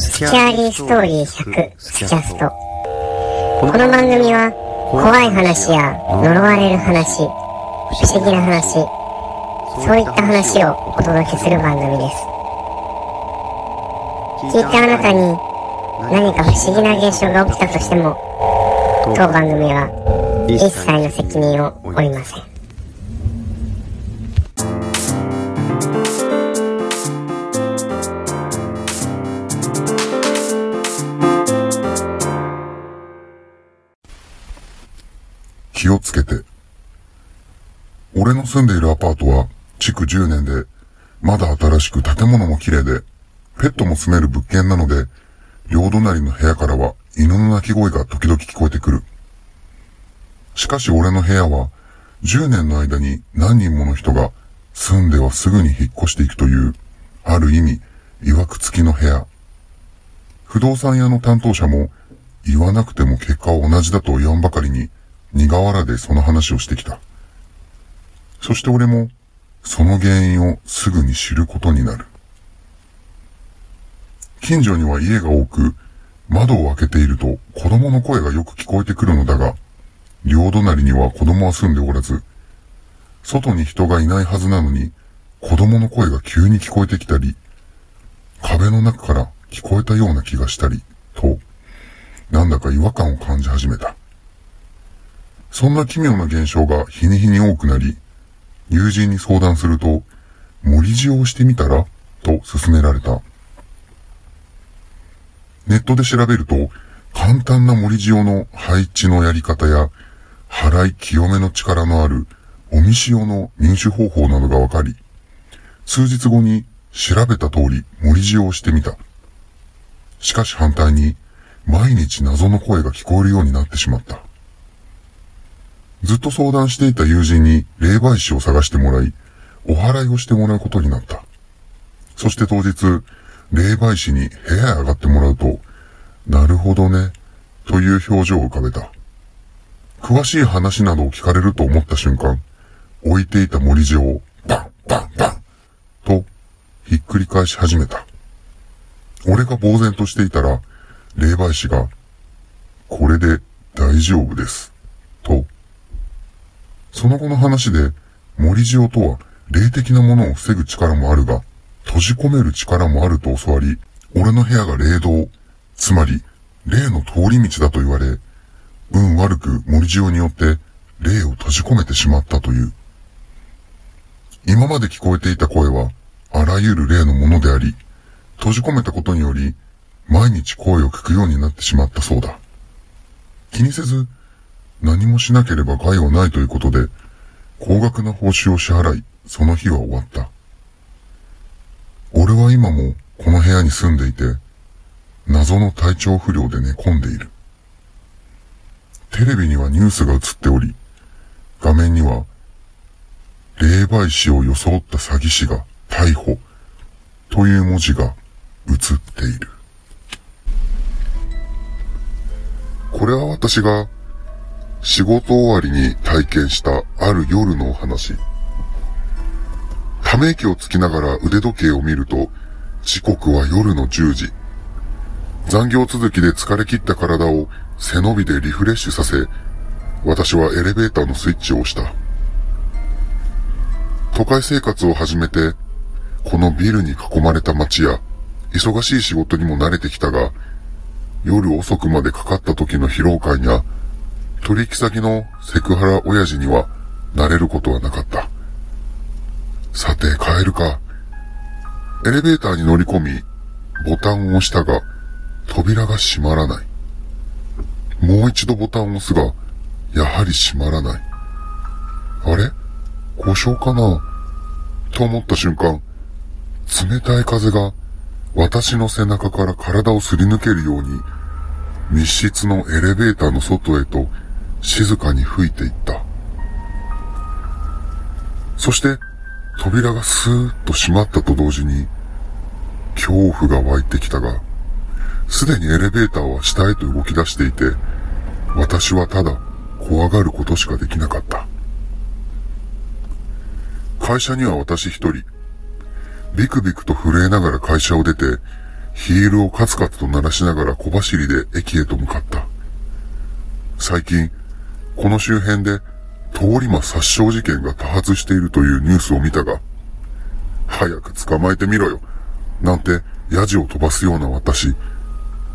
スキャーリーストーリー100スキャスト。この番組は怖い話や呪われる話、不思議な話、そういった話をお届けする番組です。聞いたあなたに何か不思議な現象が起きたとしても、当番組は一切の責任を負いません。気をつけて。俺の住んでいるアパートは、築10年で、まだ新しく建物も綺麗で、ペットも住める物件なので、両隣の部屋からは犬の鳴き声が時々聞こえてくる。しかし俺の部屋は、10年の間に何人もの人が住んではすぐに引っ越していくという、ある意味、曰く付きの部屋。不動産屋の担当者も、言わなくても結果は同じだと言わんばかりに、苦笑でその話をしてきた。そして俺も、その原因をすぐに知ることになる。近所には家が多く、窓を開けていると子供の声がよく聞こえてくるのだが、両隣には子供は住んでおらず、外に人がいないはずなのに、子供の声が急に聞こえてきたり、壁の中から聞こえたような気がしたり、と、なんだか違和感を感じ始めた。そんな奇妙な現象が日に日に多くなり、友人に相談すると、森塩をしてみたら？と勧められた。ネットで調べると、簡単な森塩の配置のやり方や、払い清めの力のあるおみ塩の入手方法などがわかり、数日後に調べた通り森塩をしてみた。しかし反対に、毎日謎の声が聞こえるようになってしまった。ずっと相談していた友人に霊媒師を探してもらい、お祓いをしてもらうことになった。そして当日、霊媒師に部屋へ上がってもらうと、なるほどね、という表情を浮かべた。詳しい話などを聞かれると思った瞬間、置いていた森地をバンバンバンとひっくり返し始めた。俺が呆然としていたら、霊媒師が、これで大丈夫です。その後の話で、森塩とは霊的なものを防ぐ力もあるが、閉じ込める力もあると教わり、俺の部屋が霊道、つまり霊の通り道だと言われ、運悪く森塩によって霊を閉じ込めてしまったという。今まで聞こえていた声は、あらゆる霊のものであり、閉じ込めたことにより、毎日声を聞くようになってしまったそうだ。気にせず、何もしなければ害はないということで、高額な報酬を支払い、その日は終わった。俺は今もこの部屋に住んでいて、謎の体調不良で寝込んでいる。テレビにはニュースが映っており、画面には、霊媒師を装った詐欺師が逮捕という文字が映っている。これは私が仕事終わりに体験したある夜のお話。ため息をつきながら腕時計を見ると、時刻は夜の10時。残業続きで疲れ切った体を背伸びでリフレッシュさせ、私はエレベーターのスイッチを押した。都会生活を始めて、このビルに囲まれた街や、忙しい仕事にも慣れてきたが、夜遅くまでかかった時の疲労感や、取引先のセクハラ親父には慣れることはなかった。さて帰るか。エレベーターに乗り込み、ボタンを押したが、扉が閉まらない。もう一度ボタンを押すが、やはり閉まらない。あれ？故障かな？と思った瞬間、冷たい風が私の背中から体をすり抜けるように、密室のエレベーターの外へと静かに吹いていった。そして、扉がスーッと閉まったと同時に、恐怖が湧いてきたが、すでにエレベーターは下へと動き出していて、私はただ怖がることしかできなかった。会社には私一人、ビクビクと震えながら会社を出て、ヒールをカツカツと鳴らしながら小走りで駅へと向かった。最近、この周辺で通り魔殺傷事件が多発しているというニュースを見たが、早く捕まえてみろよ、なんてヤジを飛ばすような私。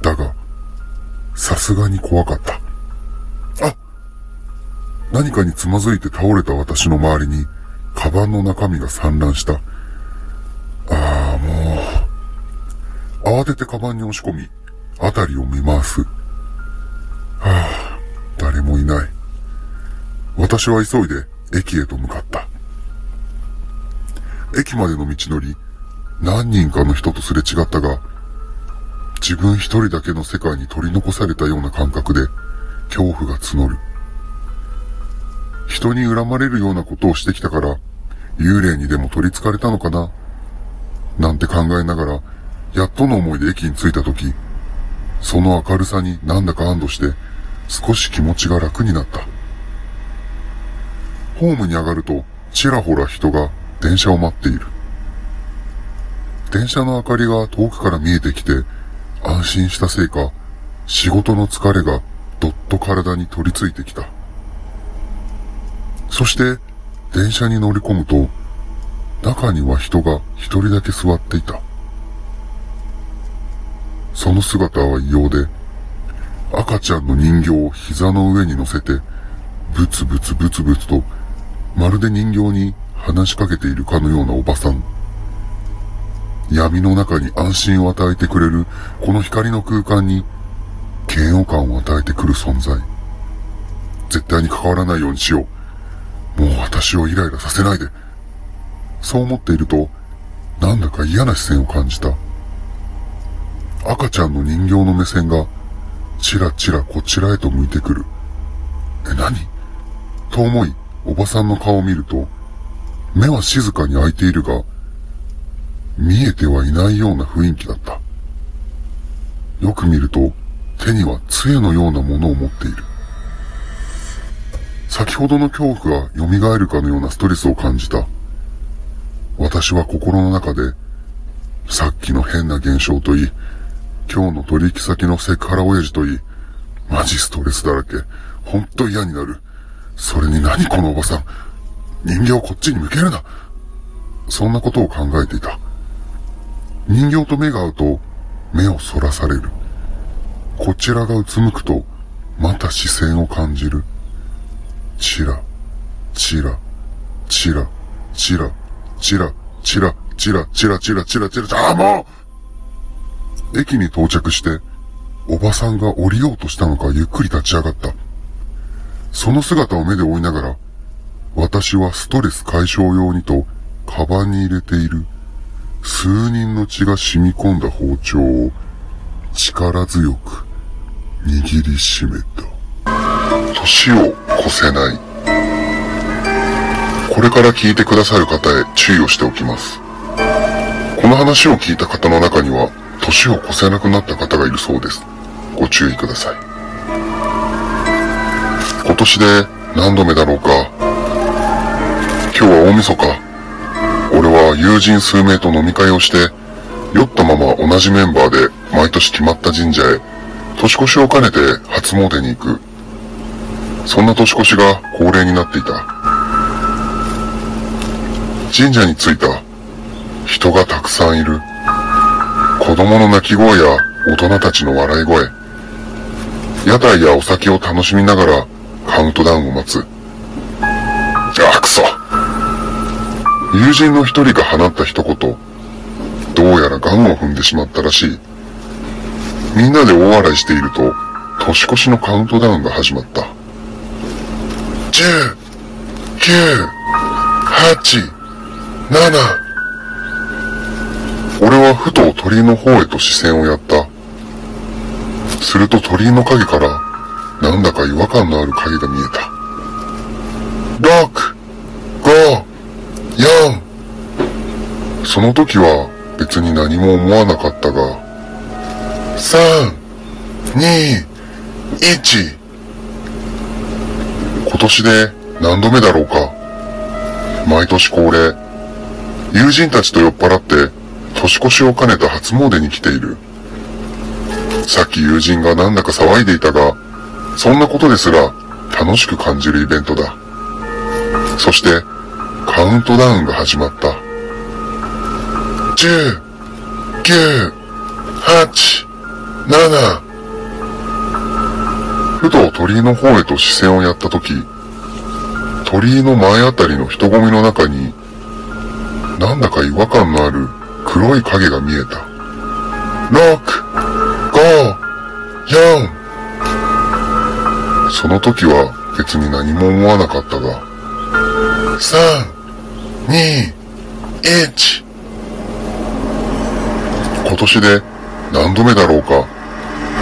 だが、さすがに怖かった。あ何かにつまずいて倒れた私の周りに、カバンの中身が散乱した。ああ、もう。慌ててカバンに押し込み、あたりを見回す。私は急いで駅へと向かった。駅までの道のり、何人かの人とすれ違ったが、自分一人だけの世界に取り残されたような感覚で、恐怖が募る。人に恨まれるようなことをしてきたから、幽霊にでも取り憑かれたのかな？なんて考えながら、やっとの思いで駅に着いた時、その明るさになんだか安堵して、少し気持ちが楽になった。ホームに上がると、ちらほら人が電車を待っている。電車の明かりが遠くから見えてきて、安心したせいか、仕事の疲れがどっと体に取り付いてきた。そして、電車に乗り込むと、中には人が一人だけ座っていた。その姿は異様で、赤ちゃんの人形を膝の上に乗せて、ブツブツブツブツと、まるで人形に話しかけているかのようなおばさん。闇の中に安心を与えてくれる、この光の空間に、嫌悪感を与えてくる存在。絶対に関わらないようにしよう。もう私をイライラさせないで。そう思っていると、なんだか嫌な視線を感じた。赤ちゃんの人形の目線が、ちらちらこちらへと向いてくる。え、何？と思い、おばさんの顔を見ると、目は静かに開いているが、見えてはいないような雰囲気だった。よく見ると、手には杖のようなものを持っている。先ほどの恐怖が蘇るかのようなストレスを感じた。私は心の中で、さっきの変な現象といい、今日の取引先のセクハラ親父といい、マジストレスだらけ、ほんと嫌になる。それに何このおばさん、人形をこっちに向けるな。そんなことを考えていた。人形と目が合うと、目をそらされる。こちらがうつむくと、また視線を感じる。チラ、チラ、チラ、チラ、チラ、チラ、チラ、チラ、チラ、チラ、チラ、チラ、ああ、もう駅に到着して、おばさんが降りようとしたのかゆっくり立ち上がった。その姿を目で追いながら、私はストレス解消用にと、カバンに入れている、数人の血が染み込んだ包丁を、力強く、握りしめた。年を越せない。これから聞いてくださる方へ注意をしておきます。この話を聞いた方の中には、年を越せなくなった方がいるそうです。ご注意ください。今年で何度目だろうか。今日は大晦日。俺は友人数名と飲み会をして、酔ったまま同じメンバーで毎年決まった神社へ、年越しを兼ねて初詣に行く。そんな年越しが恒例になっていた。神社に着いた。人がたくさんいる。子供の泣き声や大人たちの笑い声。屋台やお酒を楽しみながらカウントダウンを待つ。あ、くそ。友人の一人が放った一言。どうやらガンを踏んでしまったらしい。みんなで大笑いしていると、年越しのカウントダウンが始まった。10、9、8、7俺はふと鳥居の方へと視線をやった。すると鳥居の影から、なんだか違和感のある影が見えた。6、5、4。その時は別に何も思わなかったが、3、2、1。今年で何度目だろうか。毎年恒例、友人たちと酔っ払って、年越しを兼ねた初詣に来ている。さっき友人がなんだか騒いでいたが、そんなことですら楽しく感じるイベントだ。そして、カウントダウンが始まった。10、9、8、7。ふと鳥居の方へと視線をやったとき、鳥居の前あたりの人混みの中に、なんだか違和感のある黒い影が見えた。6、その時は別に何も思わなかったが、3、2、1。今年で何度目だろうか。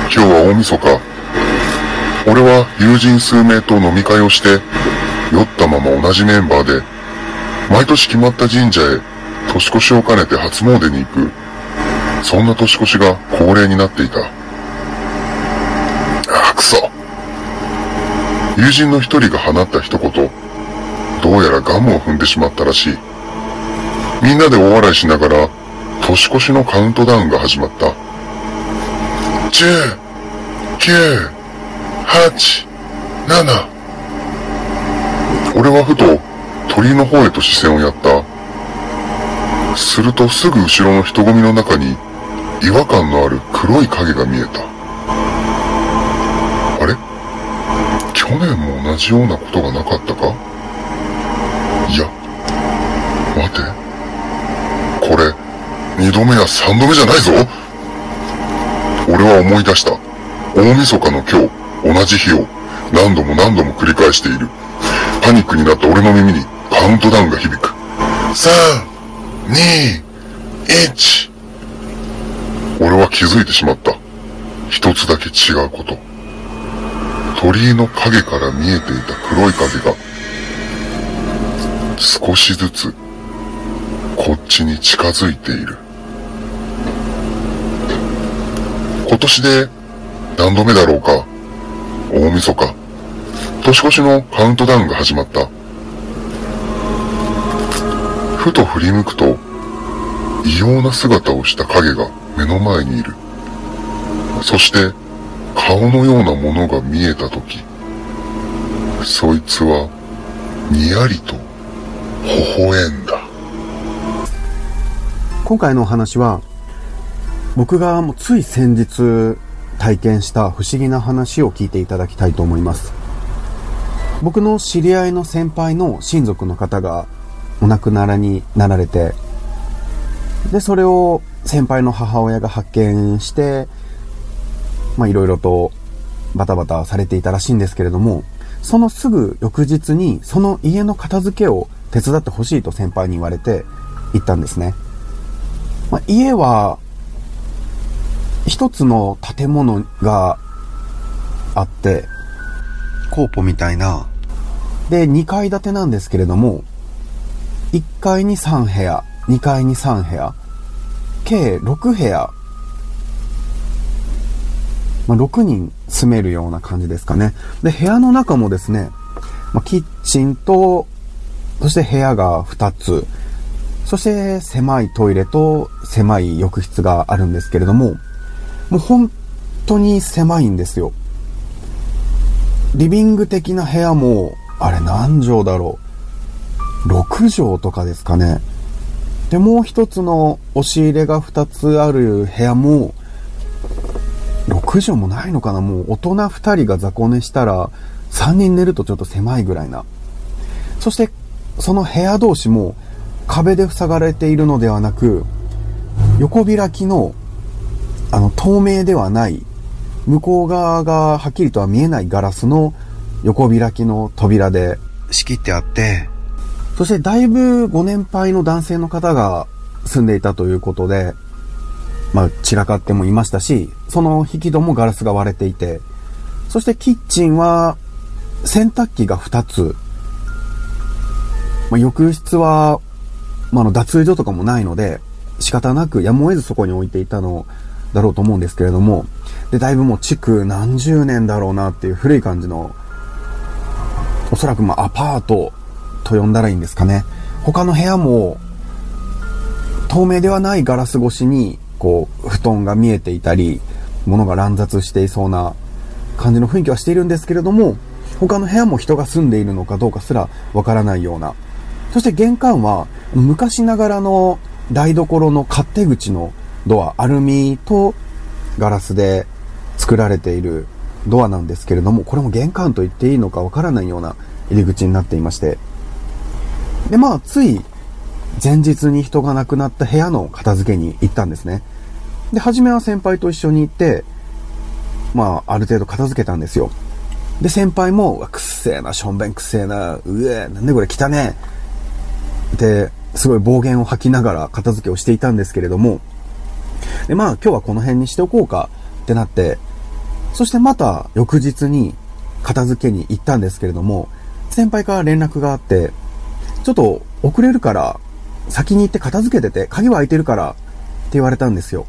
今日は大晦日。俺は友人数名と飲み会をして、酔ったまま同じメンバーで、毎年決まった神社へ年越しを兼ねて初詣に行く。そんな年越しが恒例になっていた。ああ、くそ。友人の一人が放った一言、どうやらガムを踏んでしまったらしい。みんなで大笑いしながら、年越しのカウントダウンが始まった。10、9、8、7。俺はふと鳥の方へと視線をやった。するとすぐ後ろの人混みの中に違和感のある黒い影が見えた。去年も同じようなことがなかったか？いや、待て。これ、二度目や三度目じゃないぞ俺は思い出した。大晦日の今日、同じ日を何度も何度も繰り返している。パニックになった俺の耳にカウントダウンが響く。3、2、1。俺は気づいてしまった。一つだけ違うこと。鳥居の影から見えていた黒い影が、少しずつ、こっちに近づいている。今年で何度目だろうか大晦日。年越しのカウントダウンが始まった。ふと振り向くと、異様な姿をした影が目の前にいる。そして、顔のようなものが見えたとき、そいつは、にやりと、微笑んだ。今回のお話は、僕がもうつい先日体験した不思議な話を聞いていただきたいと思います。僕の知り合いの先輩の親族の方がお亡くなりになられて、で、それを先輩の母親が発見して、まあいろいろとバタバタされていたらしいんですけれども、そのすぐ翌日にその家の片付けを手伝ってほしいと先輩に言われて行ったんですね。まあ、家は一つの建物があって、コーポみたいな。で、2階建てなんですけれども、1階に3部屋、2階に3部屋、計6部屋、まあ、6人住めるような感じですかね。で、部屋の中もですね、まあ、キッチンと、そして部屋が2つ、そして狭いトイレと狭い浴室があるんですけれども、もう本当に狭いんですよ。リビング的な部屋も、あれ何畳だろう。6畳とかですかね。で、もう一つの押し入れが2つある部屋も、6畳もないのかなもう大人2人が雑魚寝したら、3人寝るとちょっと狭いぐらいな。そして、その部屋同士も壁で塞がれているのではなく、横開きのあの、透明ではない、向こう側がはっきりとは見えないガラスの横開きの扉で仕切ってあって、そしてだいぶご年配の男性の方が住んでいたということで、まあ散らかってもいましたし、その引き戸もガラスが割れていて、そしてキッチンは洗濯機が2つ、まあ、浴室は、まあ、の脱衣所とかもないので、仕方なくやむを得ずそこに置いていたのだろうと思うんですけれども、で、だいぶもう築何十年だろうなっていう古い感じの、おそらくまあアパートと呼んだらいいんですかね。他の部屋も、透明ではないガラス越しに、こう、布団が見えていたり、物が乱雑していそうな感じの雰囲気はしているんですけれども、他の部屋も人が住んでいるのかどうかすらわからないような。そして玄関は昔ながらの台所の勝手口のドア、アルミとガラスで作られているドアなんですけれども、これも玄関と言っていいのかわからないような入り口になっていまして。で、まあ、つい前日に人が亡くなった部屋の片付けに行ったんですね。で、初めは先輩と一緒に行って、まあ、ある程度片付けたんですよ。で、先輩も、うわ、くっせえな、しょんべんくっせえな、うえ、なんでこれ汚ねえ。で、すごい暴言を吐きながら片付けをしていたんですけれども、で、まあ、今日はこの辺にしておこうかってなって、そしてまた翌日に片付けに行ったんですけれども、先輩から連絡があって、ちょっと遅れるから先に行って片付けてて、鍵は開いてるからって言われたんですよ。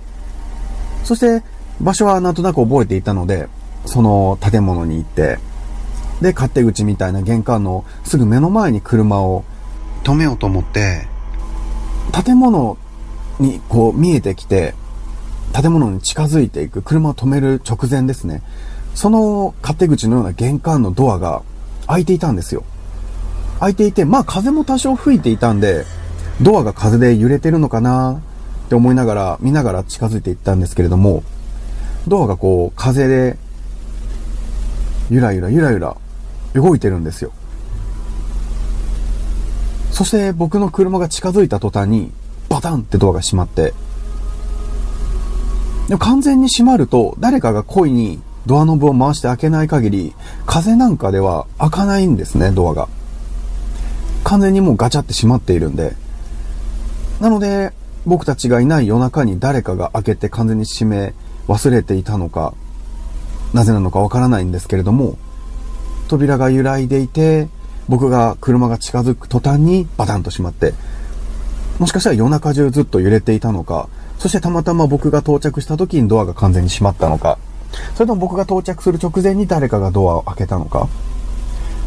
そして場所はなんとなく覚えていたので、その建物に行って、で、勝手口みたいな玄関のすぐ目の前に車を止めようと思って、建物にこう見えてきて、建物に近づいていく、車を止める直前ですね。その勝手口のような玄関のドアが開いていたんですよ。開いていて、まあ風も多少吹いていたんで、ドアが風で揺れてるのかな？って思いながら、見ながら近づいていったんですけれども、ドアがこう、風で、ゆらゆらゆらゆら動いてるんですよ。そして僕の車が近づいた途端に、バタンってドアが閉まって、でも完全に閉まると、誰かが故意にドアノブを回して開けない限り、風なんかでは開かないんですね、ドアが。完全にもうガチャって閉まっているんで。なので、僕たちがいない夜中に誰かが開けて完全に閉め忘れていたのか、なぜなのかわからないんですけれども、扉が揺らいでいて、僕が車が近づく途端にバタンと閉まって、もしかしたら夜中中ずっと揺れていたのか、そしてたまたま僕が到着した時にドアが完全に閉まったのか、それとも僕が到着する直前に誰かがドアを開けたのか。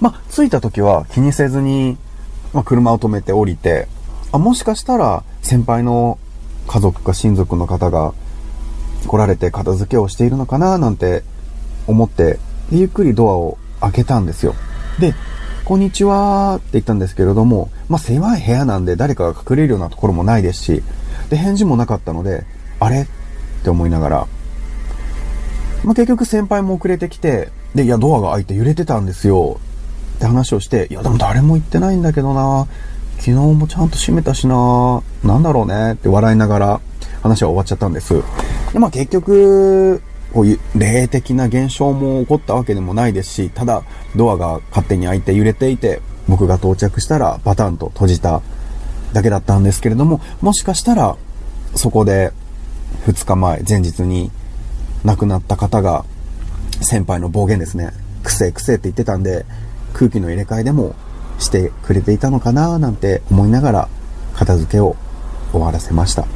まあ、着いた時は気にせずに、まあ、車を止めて降りて、あ、もしかしたら先輩の家族か親族の方が来られて片付けをしているのかななんて思って、ゆっくりドアを開けたんですよ。で、こんにちはって言ったんですけれども、まあ、狭い部屋なんで誰かが隠れるようなところもないですし、で、返事もなかったので、あれ？って思いながら、まあ、結局先輩も遅れてきて、で、いや、ドアが開いて揺れてたんですよ。って話をして、いや、でも誰も言ってないんだけどな昨日もちゃんと閉めたしななんだろうねって笑いながら話は終わっちゃったんです。で、まあ結局、こういう霊的な現象も起こったわけでもないですし、ただドアが勝手に開いて揺れていて、僕が到着したらバタンと閉じただけだったんですけれども、もしかしたらそこで2日前、前日に亡くなった方が先輩の暴言ですね。くせえくせえって言ってたんで、空気の入れ替えでもしてくれていたのかななんて思いながら片付けを終わらせました。